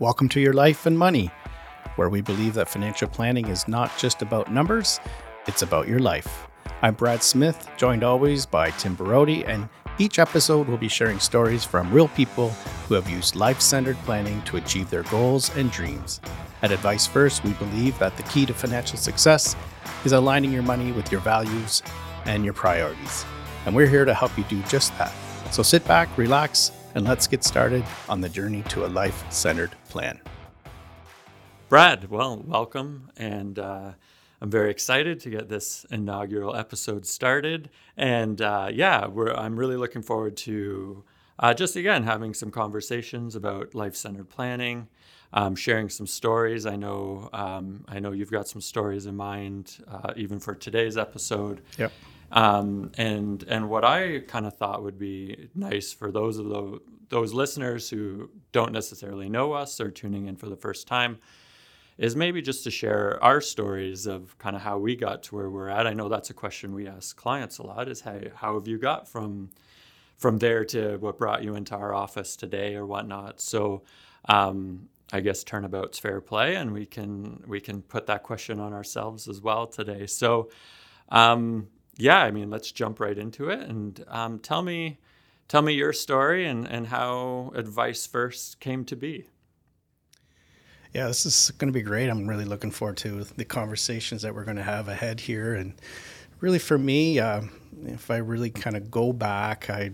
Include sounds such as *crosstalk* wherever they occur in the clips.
Welcome to Your Life and Money, where we believe that financial planning is not just about numbers, it's about your life. I'm Brad Smith, joined always by Tim Borody, and each episode we'll be sharing stories from real people who have used life centered planning to achieve their goals and dreams. At Advice First, we believe that the key to financial success is aligning your money with your values and your priorities. And we're here to help you do just that. So sit back, relax, and let's get started on the journey to a life centered plan. Brad, well, welcome. And uh, I'm very excited to get this inaugural episode started. And uh, yeah, I'm really looking forward to uh, just again having some conversations about life centered planning. Um, sharing some stories. I know um, I know you've got some stories in mind, uh, even for today's episode. Yep. Um, and and what I kind of thought would be nice for those of the, those listeners who don't necessarily know us or tuning in for the first time is maybe just to share our stories of kind of how we got to where we're at. I know that's a question we ask clients a lot: is hey, how have you got from from there to what brought you into our office today or whatnot? So. Um, I guess turnabout's fair play, and we can we can put that question on ourselves as well today. So, um, yeah, I mean, let's jump right into it and um, tell me, tell me your story and, and how Advice First came to be. Yeah, this is going to be great. I'm really looking forward to the conversations that we're going to have ahead here. And really, for me, uh, if I really kind of go back, I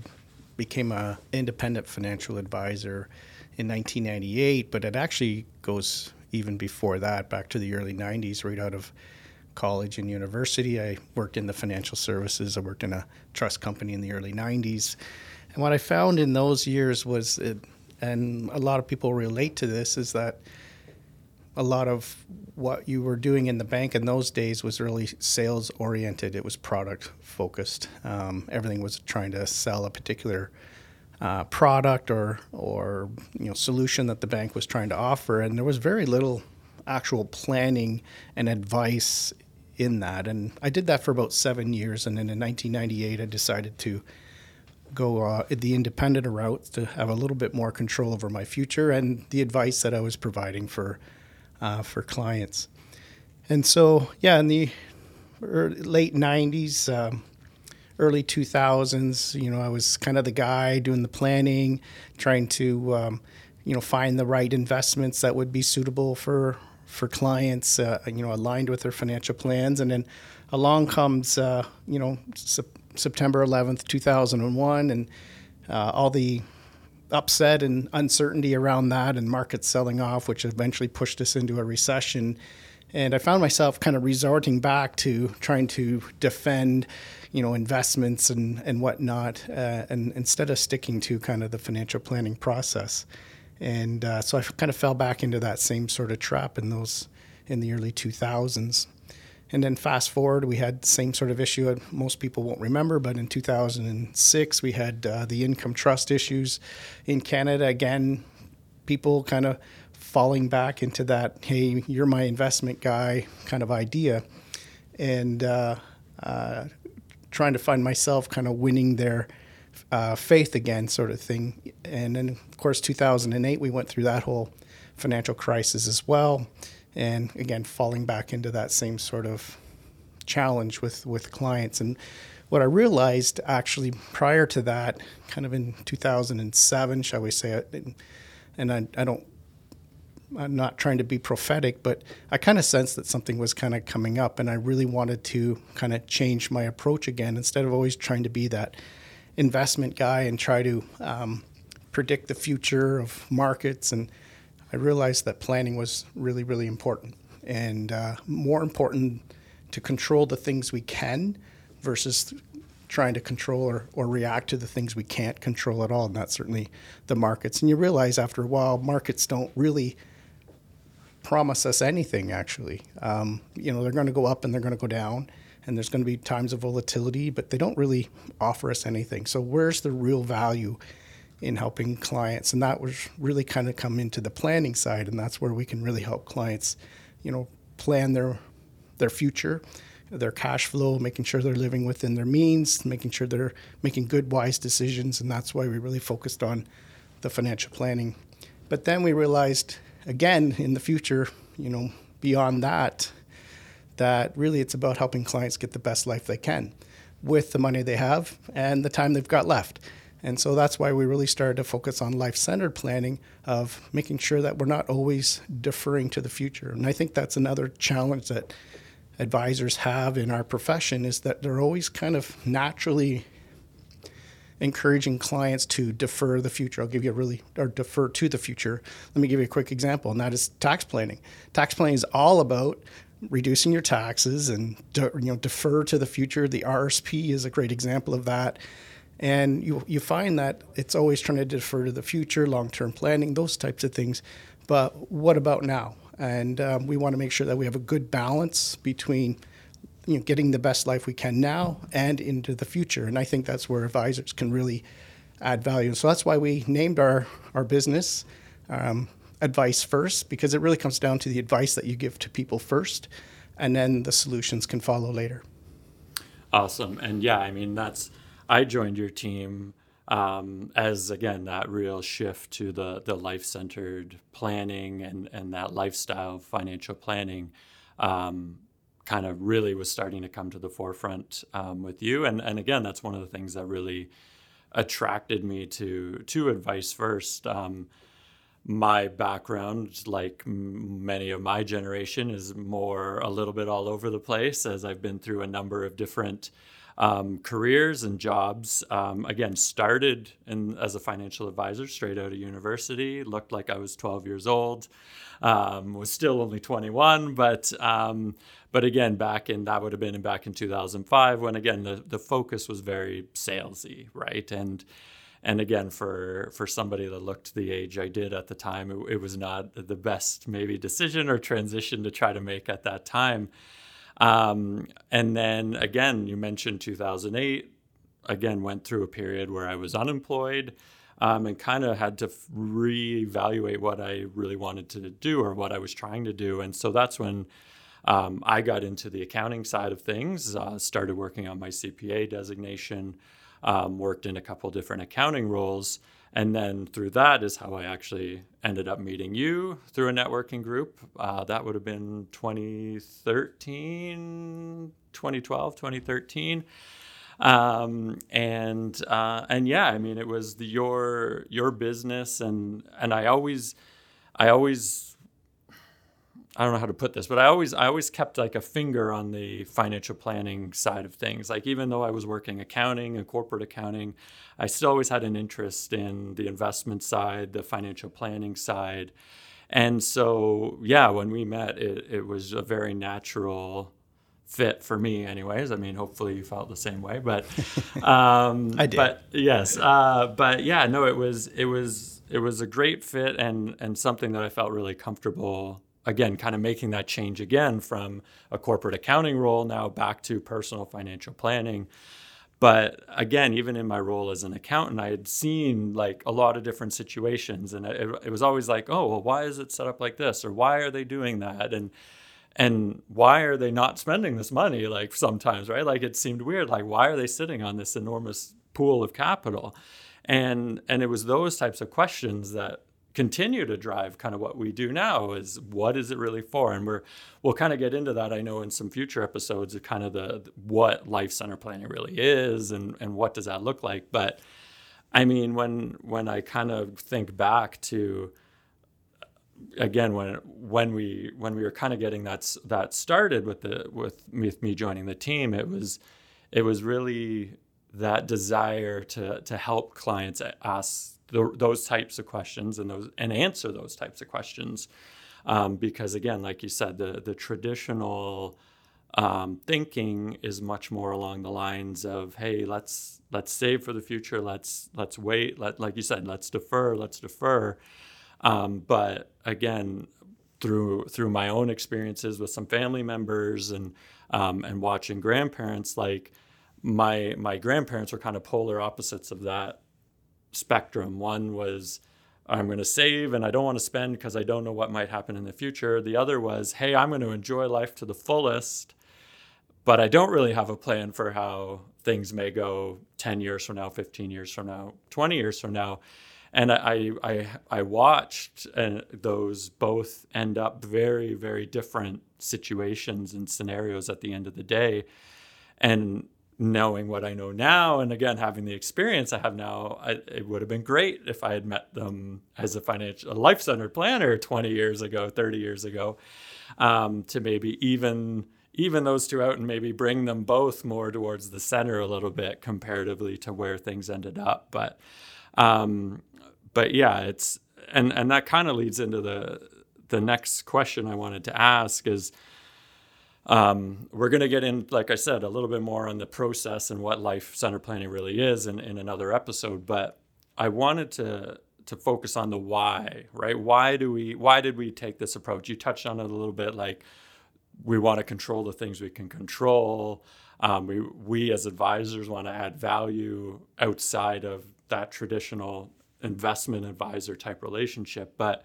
became an independent financial advisor in 1998, but it actually goes even before that, back to the early 90s, right out of college and university. I worked in the financial services. I worked in a trust company in the early 90s. What I found in those years was, it, and a lot of people relate to this, is that a lot of what you were doing in the bank in those days was really sales oriented. It was product focused. Um, everything was trying to sell a particular uh, product or or you know solution that the bank was trying to offer, and there was very little actual planning and advice in that. And I did that for about seven years. And then in 1998, I decided to go uh, the independent route to have a little bit more control over my future and the advice that I was providing for uh, for clients. And so, yeah, in the late 90s, um, early 2000s, you know, I was kind of the guy doing the planning, trying to, um, you know, find the right investments that would be suitable for for clients, uh, you know, aligned with their financial plans. And then along comes, uh, you know, September 11th, 2001, and uh, all the upset and uncertainty around that, and markets selling off, which eventually pushed us into a recession. And I found myself kind of resorting back to trying to defend, you know, investments and, and whatnot, uh, and instead of sticking to kind of the financial planning process. And uh, so I kind of fell back into that same sort of trap in those in the early 2000s. And then fast forward, we had the same sort of issue. Most people won't remember, but in 2006, we had uh, the income trust issues in Canada. Again, people kind of falling back into that, hey, you're my investment guy kind of idea. And uh, uh, trying to find myself kind of winning their uh, faith again, sort of thing. And then, of course, 2008, we went through that whole financial crisis as well. And again, falling back into that same sort of challenge with, with clients. And what I realized actually prior to that, kind of in 2007, shall we say, and I, I don't I'm not trying to be prophetic, but I kind of sensed that something was kind of coming up, and I really wanted to kind of change my approach again instead of always trying to be that investment guy and try to um, predict the future of markets. And I realized that planning was really, really important and uh, more important to control the things we can versus trying to control or, or react to the things we can't control at all. And that's certainly the markets. And you realize after a while, markets don't really promise us anything, actually. Um, you know, they're going to go up and they're going to go down and there's going to be times of volatility, but they don't really offer us anything. So where's the real value in helping clients? And that was really kind of come into the planning side, and that's where we can really help clients, you know, plan their their future, their cash flow, making sure they're living within their means, making sure they're making good, wise decisions, and that's why we really focused on the financial planning. But then we realized again, in the future, you know, beyond that, that really it's about helping clients get the best life they can with the money they have and the time they've got left. And so that's why we really started to focus on life centered planning of making sure that we're not always deferring to the future. And I think that's another challenge that advisors have in our profession is that they're always kind of naturally encouraging clients to defer the future. I'll give you a really, or defer to the future. Let me give you a quick example, and that is tax planning. Tax planning is all about reducing your taxes and you know defer to the future. The RSP is a great example of that. And you, you find that it's always trying to defer to the future, long term planning, those types of things. But what about now? And um, we want to make sure that we have a good balance between you know, getting the best life we can now and into the future. And I think that's where advisors can really add value. And So that's why we named our, our business um, Advice First, because it really comes down to the advice that you give to people first, and then the solutions can follow later. Awesome. And yeah, I mean, that's, I joined your team um, as again that real shift to the the life centered planning and and that lifestyle financial planning um, kind of really was starting to come to the forefront um, with you. And and again, that's one of the things that really attracted me to to advice first. Um, my background, like many of my generation, is more a little bit all over the place as I've been through a number of different um, careers and jobs. Um, again, started in, as a financial advisor straight out of university. Looked like I was 12 years old. Um, was still only 21, but um, but again, back in that would have been back in 2005 when again the the focus was very salesy, right? And and again for for somebody that looked the age I did at the time, it, it was not the best maybe decision or transition to try to make at that time. Um, and then again, you mentioned 2008. Again, went through a period where I was unemployed um, and kind of had to reevaluate what I really wanted to do or what I was trying to do. And so that's when um, I got into the accounting side of things, uh, started working on my CPA designation, um, worked in a couple different accounting roles. And then through that is how I actually ended up meeting you through a networking group. Uh, that would have been 2013, 2012, 2013. Um, and uh, and yeah, I mean, it was the, your your business, and and I always I always I don't know how to put this, but I always I always kept like a finger on the financial planning side of things. Like even though I was working accounting and corporate accounting, I still always had an interest in the investment side, the financial planning side. And so, yeah, when we met, it, it was a very natural fit for me anyways i mean hopefully you felt the same way but *laughs* um i did but yes uh but yeah no it was it was it was a great fit and and something that i felt really comfortable again, kind of making that change again from a corporate accounting role now back to personal financial planning. But again, even in my role as an accountant, I had seen like a lot of different situations, and it, it was always like, oh, well, why is it set up like this, or why are they doing that, and and why are they not spending this money? Like sometimes, right? Like it seemed weird. Like why are they sitting on this enormous pool of capital? And and it was those types of questions that continue to drive kind of what we do now is what is it really for? And we're we'll kind of get into that i know in some future episodes of kind of the what life center planning really is and and what does that look like? But i mean when when i kind of think back to again when when we when we were kind of getting that that started with the with me, with me joining the team it was it was really that desire to to help clients ask those types of questions and those and answer those types of questions. Um, because again like you said the the traditional um, thinking is much more along the lines of hey let's let's save for the future. Let's let's wait. Let like you said let's defer let's defer. Um, but again through through my own experiences with some family members and um, and watching grandparents like my my grandparents were kind of polar opposites of that spectrum. One was I'm going to save and I don't want to spend because I don't know what might happen in the future. The other was, hey, I'm going to enjoy life to the fullest, but I don't really have a plan for how things may go 10 years from now, 15 years from now, 20 years from now. and I I I watched those both end up very very different situations and scenarios at the end of the day, and knowing what I know now, and again having the experience I have now, I, it would have been great if I had met them as a financial a life centered planner 20 years ago, 30 years ago, um, to maybe even even those two out and maybe bring them both more towards the center a little bit comparatively to where things ended up. But um, but yeah, it's and and that kind of leads into the the next question I wanted to ask is um, we're going to get in, like I said, a little bit more on the process and what life center planning really is in, in another episode. But I wanted to to focus on the why, right? Why do we? Why did we take this approach? You touched on it a little bit, like we want to control the things we can control. Um, we we as advisors want to add value outside of that traditional investment advisor type relationship. But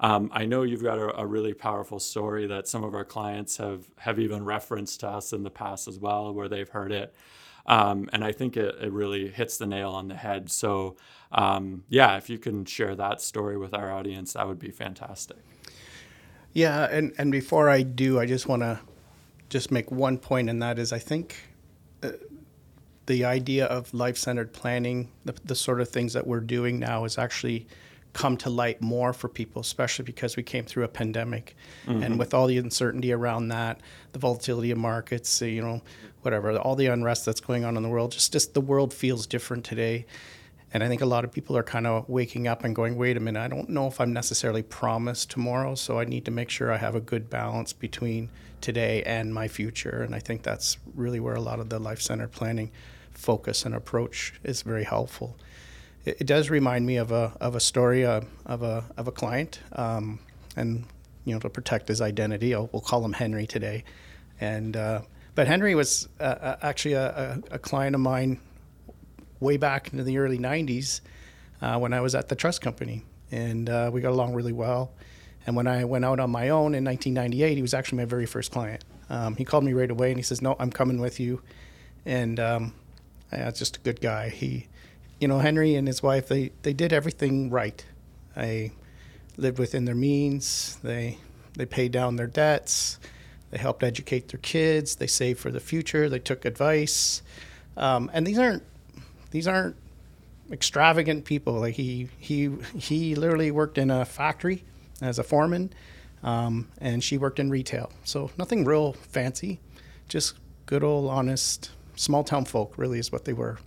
um, I know you've got a, a, really powerful story that some of our clients have have even referenced to us in the past as well, where they've heard it. Um, and I think it, it, really hits the nail on the head. So, um, yeah, if you can share that story with our audience, that would be fantastic. Yeah, and, and before I do, I just want to just make one point, and that is I think uh, the idea of life centered planning, the, the sort of things that we're doing now, is actually come to light more for people, especially because we came through a pandemic, mm-hmm. and with all the uncertainty around that, the volatility of markets, you know, whatever, all the unrest that's going on in the world, just just the world feels different today. And I think a lot of people are kind of waking up and going, wait a minute, I don't know if I'm necessarily promised tomorrow, so I need to make sure I have a good balance between today and my future. And I think that's really where a lot of the life Center planning focus and approach is very helpful. It, it does remind me of a of a story uh, of a of a client, um, and you know to protect his identity, I'll, we'll call him Henry today. And uh, but Henry was uh, uh actually a, a, a, client of mine way back in the early '90s uh, when I was at the trust company, and uh, we got along really well. And when I went out on my own in 1998, he was actually my very first client. Um, he called me right away and he says, "No, I'm coming with you." And um, uh, just a good guy. He, you know, Henry and his wife, they, they did everything right. They lived within their means. They they paid down their debts. They helped educate their kids. They saved for the future. They took advice. Um, and these aren't these aren't extravagant people. Like he he he literally worked in a factory as a foreman, um, and she worked in retail. So nothing real fancy, just good old honest small town folk, really, is what they were.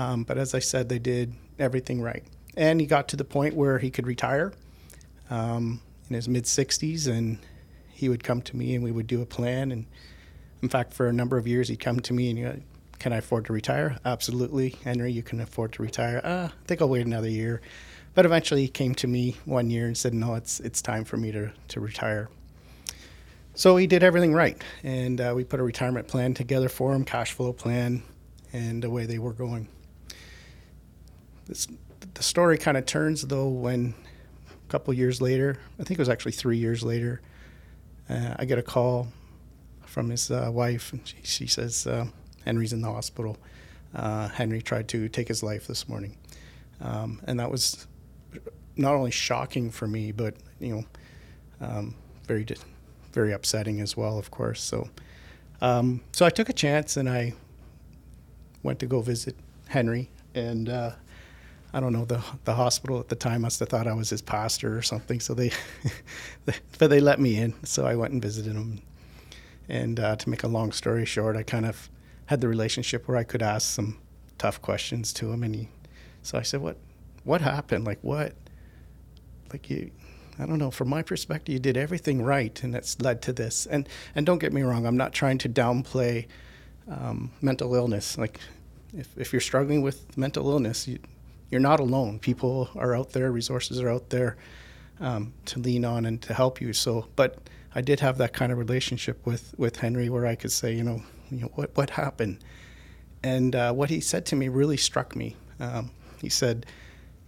Um, but as I said, they did everything right. And he got to the point where he could retire um, in his mid 60s, and he would come to me and we would do a plan. And in fact, for a number of years, he'd come to me and you know, can I afford to retire? Absolutely, Henry, you can afford to retire. Uh, I think I'll wait another year. But eventually, he came to me one year and said, "No, it's it's time for me to to retire." So he did everything right, and uh, we put a retirement plan together for him, cash flow plan, and the way they were going. This, the story kind of turns though when a couple years later, I think it was actually three years later, uh, I get a call from his uh, wife, and she, she says uh, Henry's in the hospital. Uh, Henry tried to take his life this morning, um, and that was not only shocking for me, but you know, um, very very upsetting as well, of course. So, um, so I took a chance and I went to go visit Henry, and uh, I don't know the the hospital at the time must have thought I was his pastor or something. So they, *laughs* but they let me in. So I went and visited him. And uh, to make a long story short, I kind of had the relationship where I could ask some tough questions to him, and he. So I said, "What, what happened? Like what? Like you, I don't know. From my perspective, you did everything right, and that's led to this. And and don't get me wrong, I'm not trying to downplay um, mental illness. Like, if if you're struggling with mental illness, you, you're not alone. People are out there, resources are out there um, to lean on and to help you. So, but I did have that kind of relationship with with Henry where I could say, you know, you know what what happened, and uh, what he said to me really struck me. Um, he said,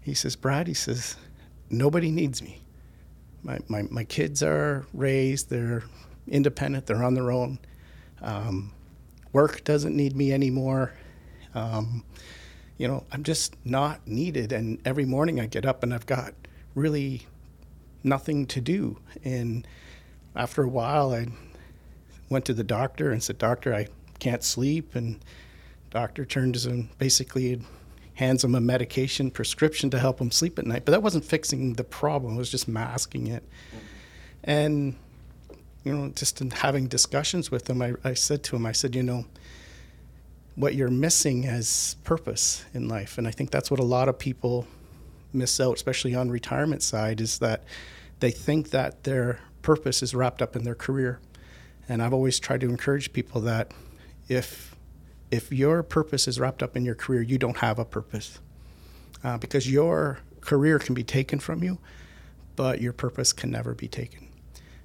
he says, Brad, he says, nobody needs me my, my, my kids are raised, they're independent, they're on their own. Um, work doesn't need me anymore. Um, you know, I'm just not needed. And every morning I get up and I've got really nothing to do. And after a while, I went to the doctor and said, Doctor, I can't sleep. And doctor turns and basically hands him a medication prescription to help him sleep at night. But that wasn't fixing the problem, it was just masking it. And, you know, just in having discussions with him, I, I said to him, I said, you know, what you're missing as purpose in life. And I think that's what a lot of people miss out, especially on retirement side, is that they think that their purpose is wrapped up in their career. And I've always tried to encourage people that if if your purpose is wrapped up in your career, you don't have a purpose, uh, because your career can be taken from you, but your purpose can never be taken.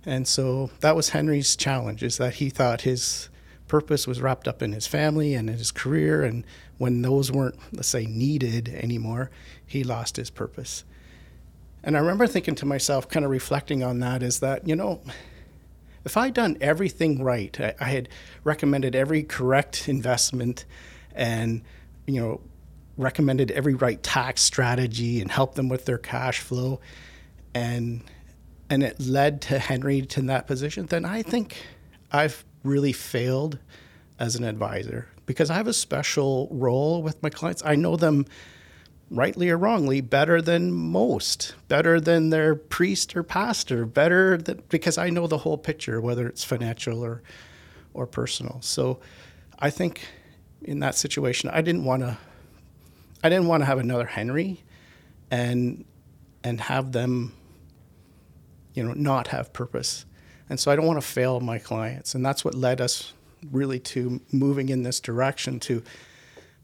And so that was Henry's challenge: is that he thought his purpose was wrapped up in his family and in his career. And when those weren't, let's say, needed anymore, he lost his purpose. And I remember thinking to myself, kind of reflecting on that, is that, you know, if I'd done everything right, I, I had recommended every correct investment and, you know, recommended every right tax strategy and helped them with their cash flow and and it led to Henry to that position, then I think I've really failed as an advisor because I have a special role with my clients. I know them rightly or wrongly better than most, better than their priest or pastor, better than, because I know the whole picture, whether it's financial or or personal. So I think in that situation, I didn't want to I didn't want to have another Henry and and have them you know not have purpose. And so I don't want to fail my clients. And that's what led us really to moving in this direction to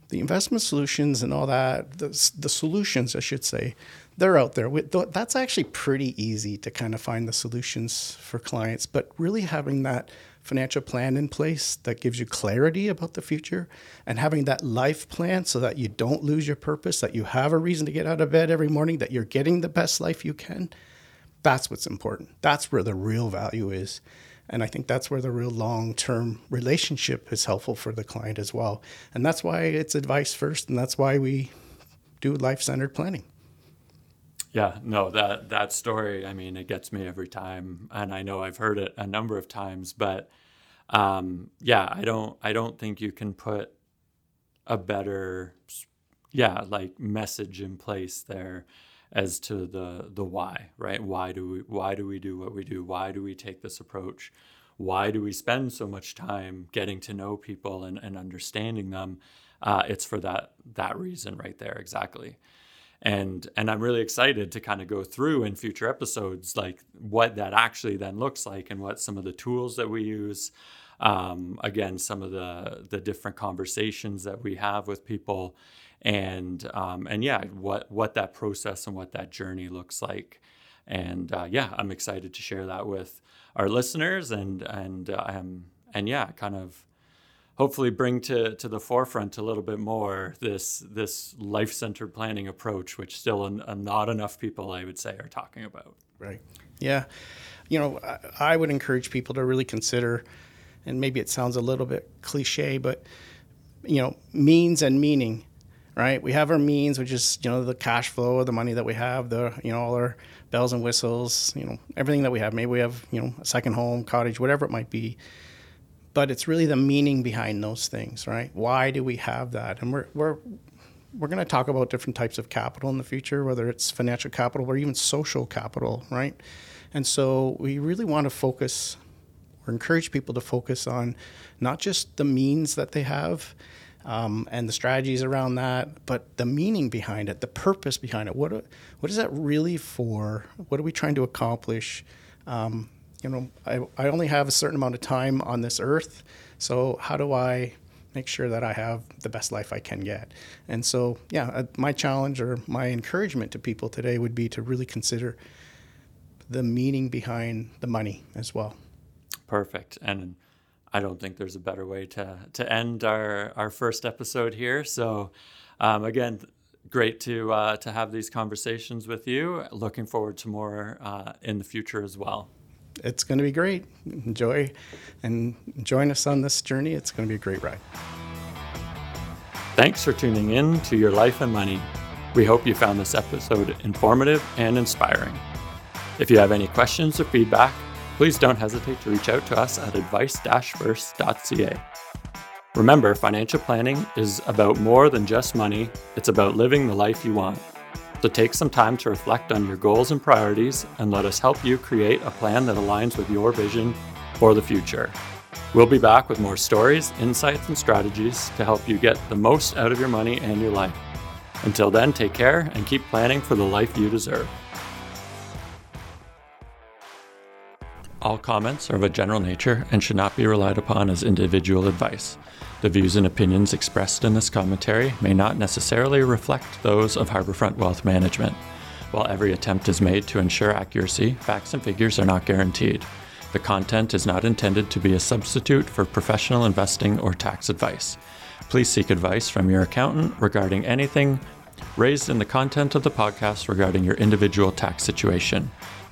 the investment solutions and all that, the, the solutions, I should say, they're out there. That's actually pretty easy to kind of find the solutions for clients, but really having that financial plan in place that gives you clarity about the future and having that life plan so that you don't lose your purpose, that you have a reason to get out of bed every morning, that you're getting the best life you can that's what's important. That's where the real value is. And I think that's where the real long term relationship is helpful for the client as well. And that's why it's advice first, and that's why we do life centered planning. Yeah, no, that that story, I mean, it gets me every time. And I know I've heard it a number of times, but um, yeah, I don't I don't think you can put a better yeah, like message in place there as to the the why, right? Why do we why do we do what we do? Why do we take this approach? Why do we spend so much time getting to know people and, and understanding them? Uh, it's for that that reason right there, exactly. And and I'm really excited to kind of go through in future episodes like what that actually then looks like and what some of the tools that we use. Um, again, some of the the different conversations that we have with people and um, and yeah, what what that process and what that journey looks like. And uh, yeah, I'm excited to share that with our listeners and and um, and yeah, kind of hopefully bring to to the forefront a little bit more this this life centered planning approach, which still an, a, not enough people I would say are talking about. Right. Yeah. You know, I, I would encourage people to really consider, and maybe it sounds a little bit cliche, but you know, means and meaning right? We have our means, which is you know the cash flow, the money that we have, the you know all our bells and whistles, you know everything that we have. Maybe we have you know a second home, cottage, whatever it might be. But it's really the meaning behind those things, right? Why do we have that? And we're we're we're going to talk about different types of capital in the future, whether it's financial capital or even social capital, right? And so we really want to focus or encourage people to focus on not just the means that they have um, and the strategies around that, but the meaning behind it, the purpose behind it. What what is that really for? What are we trying to accomplish? Um, you know, I, I only have a certain amount of time on this earth, so how do I make sure that I have the best life I can get? And so, yeah, uh, my challenge or my encouragement to people today would be to really consider the meaning behind the money as well. Perfect. And I don't think there's a better way to to end our our first episode here. So, um, again, great to uh, to have these conversations with you. Looking forward to more uh, in the future as well. It's going to be great. Enjoy and join us on this journey. It's going to be a great ride. Thanks for tuning in to Your Life and Money. We hope you found this episode informative and inspiring. If you have any questions or feedback, please don't hesitate to reach out to us at advice first.ca. Remember, financial planning is about more than just money, it's about living the life you want. So take some time to reflect on your goals and priorities and let us help you create a plan that aligns with your vision for the future. We'll be back with more stories, insights, and strategies to help you get the most out of your money and your life. Until then, take care and keep planning for the life you deserve. All comments are of a general nature and should not be relied upon as individual advice. The views and opinions expressed in this commentary may not necessarily reflect those of Harborfront Wealth Management. While every attempt is made to ensure accuracy, facts and figures are not guaranteed. The content is not intended to be a substitute for professional investing or tax advice. Please seek advice from your accountant regarding anything raised in the content of the podcast regarding your individual tax situation.